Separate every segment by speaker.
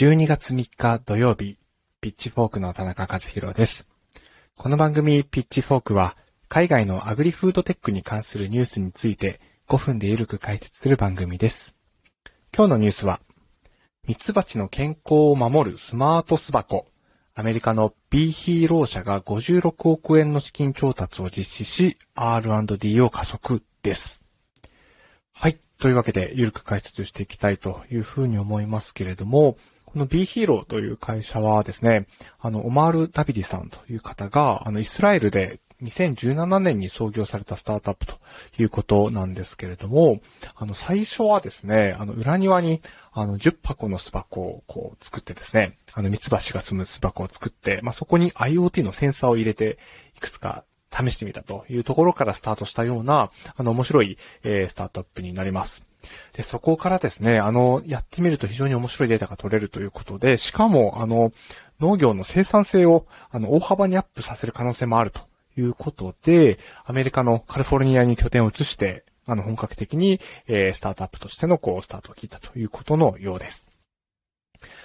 Speaker 1: 12月3日土曜日、ピッチフォークの田中和弘です。この番組ピッチフォークは、海外のアグリフードテックに関するニュースについて5分でゆるく解説する番組です。今日のニュースは、ミツバチの健康を守るスマート巣箱、アメリカの B ヒーロー社が56億円の資金調達を実施し、R&D を加速です。はい。というわけで、ゆるく解説していきたいというふうに思いますけれども、この B ヒーローという会社はですね、あの、オマール・ダビディさんという方が、あの、イスラエルで2017年に創業されたスタートアップということなんですけれども、あの、最初はですね、あの、裏庭に、あの、10箱の巣箱をこう作ってですね、あの、ミツバチが住む巣箱を作って、まあ、そこに IoT のセンサーを入れて、いくつか試してみたというところからスタートしたような、あの、面白い、えー、スタートアップになります。で、そこからですね、あの、やってみると非常に面白いデータが取れるということで、しかも、あの、農業の生産性を、あの、大幅にアップさせる可能性もあるということで、アメリカのカリフォルニアに拠点を移して、あの、本格的に、えー、スタートアップとしての、こう、スタートを切ったということのようです。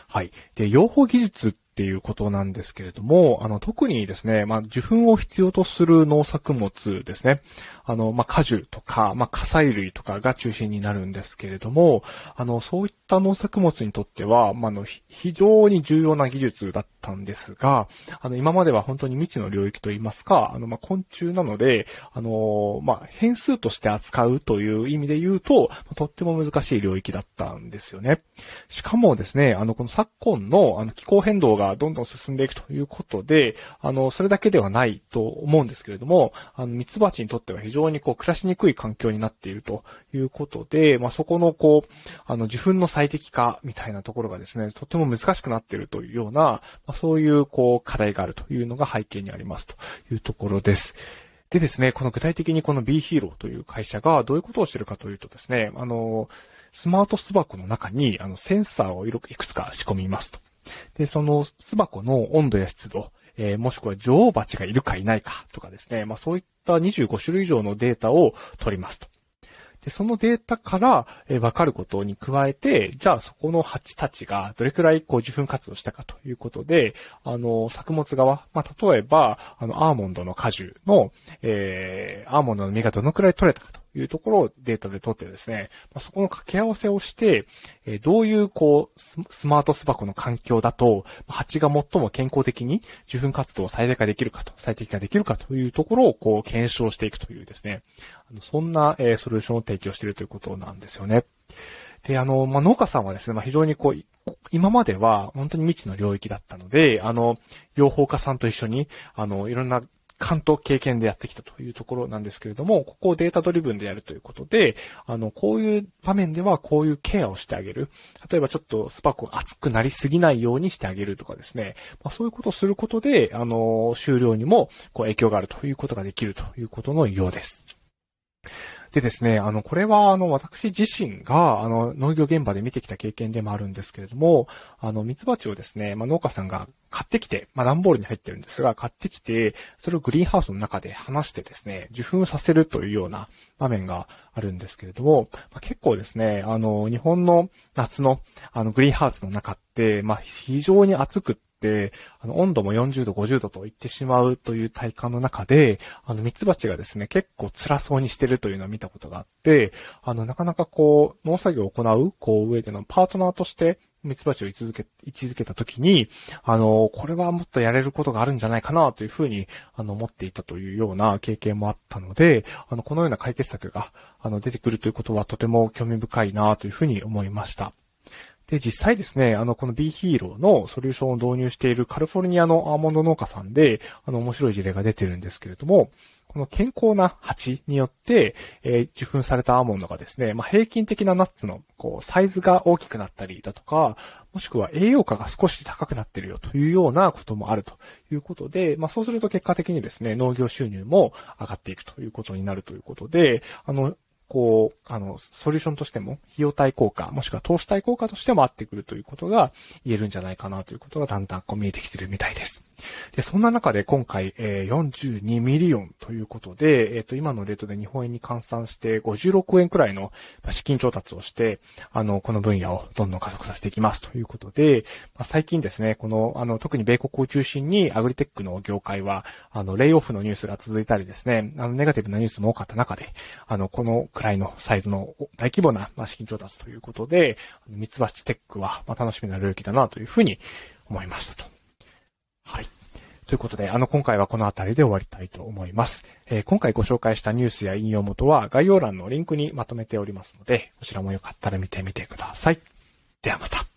Speaker 1: はい。で、養蜂技術っていうことなんですけれども、あの、特にですね、まあ、受粉を必要とする農作物ですね。あの、まあ、果樹とか、まあ、火砕類とかが中心になるんですけれども、あの、そういった農作物にとっては、まあ、の、非常に重要な技術だったんですが、あの、今までは本当に未知の領域といいますか、あの、まあ、昆虫なので、あの、まあ、変数として扱うという意味で言うと、とっても難しい領域だったんですよね。しかもですね、あの、この昨今の、あの、気候変動ががどんどん進んでいくということで、あの、それだけではないと思うんですけれども、あの、ミツバチにとっては非常にこう、暮らしにくい環境になっているということで、まあ、そこのこう、あの、受粉の最適化みたいなところがですね、とっても難しくなっているというような、まあ、そういうこう、課題があるというのが背景にありますというところです。でですね、この具体的にこの B ヒーローという会社がどういうことをしているかというとですね、あの、スマート巣箱の中にあのセンサーをいくつか仕込みますと。で、その巣箱の温度や湿度、えー、もしくは女王蜂がいるかいないかとかですね、まあそういった25種類以上のデータを取りますと。で、そのデータから、えー、わかることに加えて、じゃあそこの蜂たちがどれくらいこう受粉活動したかということで、あの、作物側、まあ、例えば、あの、アーモンドの果樹の、えー、アーモンドの実がどのくらい取れたかと。いうところをデータで取ってですね、ま、そこの掛け合わせをして、えどういうこうス、マート巣箱の環境だと、蜂が最も健康的に受粉活動を最大化できるかと、最適化できるかというところをこう検証していくというですね、あのそんな、えソリューションを提供しているということなんですよね。で、あの、まあ、農家さんはですね、まあ、非常にこう、今までは本当に未知の領域だったので、あの、養蜂家さんと一緒に、あの、いろんな関東経験でやってきたというところなんですけれども、ここをデータドリブンでやるということで、あの、こういう場面ではこういうケアをしてあげる。例えばちょっとスパコが熱くなりすぎないようにしてあげるとかですね。まあ、そういうことをすることで、あの、終了にもこう影響があるということができるということのようです。でですね、あの、これは、あの、私自身が、あの、農業現場で見てきた経験でもあるんですけれども、あの、蜜蜂をですね、まあ、農家さんが買ってきて、まあ、段ボールに入ってるんですが、買ってきて、それをグリーンハウスの中で離してですね、受粉させるというような場面があるんですけれども、まあ、結構ですね、あの、日本の夏の、あの、グリーンハウスの中って、まあ、非常に暑く、あの、温度も40度、50度と言ってしまうという体感の中で、あの、ミツバチがですね、結構辛そうにしてるというのを見たことがあって、あの、なかなかこう、農作業を行う、こう、上でのパートナーとして、ミツバチを位置づけ、位置づけたときに、あの、これはもっとやれることがあるんじゃないかなというふうに、あの、思っていたというような経験もあったので、あの、このような解決策が、あの、出てくるということはとても興味深いなというふうに思いました。で、実際ですね、あの、この B ヒーローのソリューションを導入しているカリフォルニアのアーモンド農家さんで、あの、面白い事例が出てるんですけれども、この健康な蜂によって、えー、受粉されたアーモンドがですね、まあ、平均的なナッツの、こう、サイズが大きくなったりだとか、もしくは栄養価が少し高くなってるよというようなこともあるということで、まあ、そうすると結果的にですね、農業収入も上がっていくということになるということで、あの、こう、あの、ソリューションとしても、費用対効果、もしくは投資対効果としても合ってくるということが言えるんじゃないかなということがだんだんこう見えてきてるみたいです。で、そんな中で今回、えー、42 million ということで、えっ、ー、と、今のレートで日本円に換算して56円くらいの資金調達をして、あの、この分野をどんどん加速させていきますということで、まあ、最近ですね、この、あの、特に米国を中心にアグリテックの業界は、あの、レイオフのニュースが続いたりですね、あの、ネガティブなニュースも多かった中で、あの、このくらいのサイズの大規模な、ま、資金調達ということで、三つ橋テックは、まあ、楽しみな領域だなというふうに思いましたと。はい。ということで、あの、今回はこの辺りで終わりたいと思います。えー、今回ご紹介したニュースや引用元は概要欄のリンクにまとめておりますので、こちらもよかったら見てみてください。ではまた。